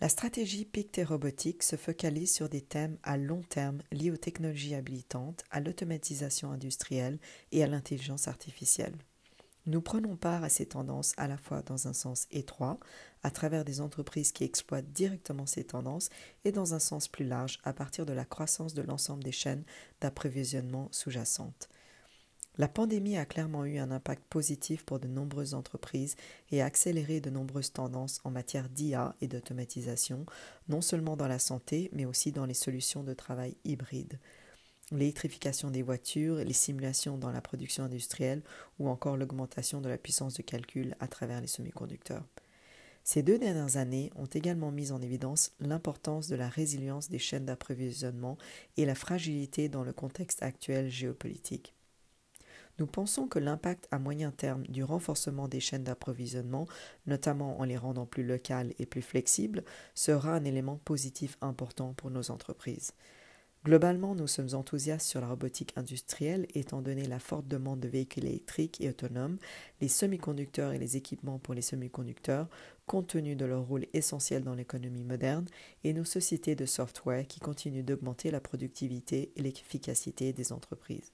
La stratégie Pictet Robotique se focalise sur des thèmes à long terme liés aux technologies habilitantes, à l'automatisation industrielle et à l'intelligence artificielle. Nous prenons part à ces tendances à la fois dans un sens étroit, à travers des entreprises qui exploitent directement ces tendances, et dans un sens plus large, à partir de la croissance de l'ensemble des chaînes d'approvisionnement sous-jacentes. La pandémie a clairement eu un impact positif pour de nombreuses entreprises et a accéléré de nombreuses tendances en matière d'IA et d'automatisation, non seulement dans la santé, mais aussi dans les solutions de travail hybrides l'électrification des voitures, les simulations dans la production industrielle ou encore l'augmentation de la puissance de calcul à travers les semi-conducteurs. Ces deux dernières années ont également mis en évidence l'importance de la résilience des chaînes d'approvisionnement et la fragilité dans le contexte actuel géopolitique. Nous pensons que l'impact à moyen terme du renforcement des chaînes d'approvisionnement, notamment en les rendant plus locales et plus flexibles, sera un élément positif important pour nos entreprises. Globalement, nous sommes enthousiastes sur la robotique industrielle étant donné la forte demande de véhicules électriques et autonomes, les semi-conducteurs et les équipements pour les semi-conducteurs, compte tenu de leur rôle essentiel dans l'économie moderne, et nos sociétés de software qui continuent d'augmenter la productivité et l'efficacité des entreprises.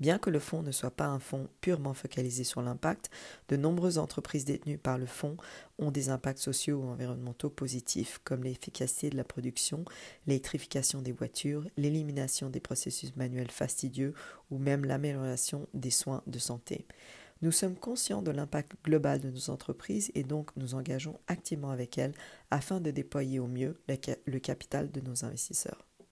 Bien que le fonds ne soit pas un fonds purement focalisé sur l'impact, de nombreuses entreprises détenues par le fonds ont des impacts sociaux ou environnementaux positifs, comme l'efficacité de la production, l'électrification des voitures, l'élimination des processus manuels fastidieux ou même l'amélioration des soins de santé. Nous sommes conscients de l'impact global de nos entreprises et donc nous engageons activement avec elles afin de déployer au mieux le capital de nos investisseurs.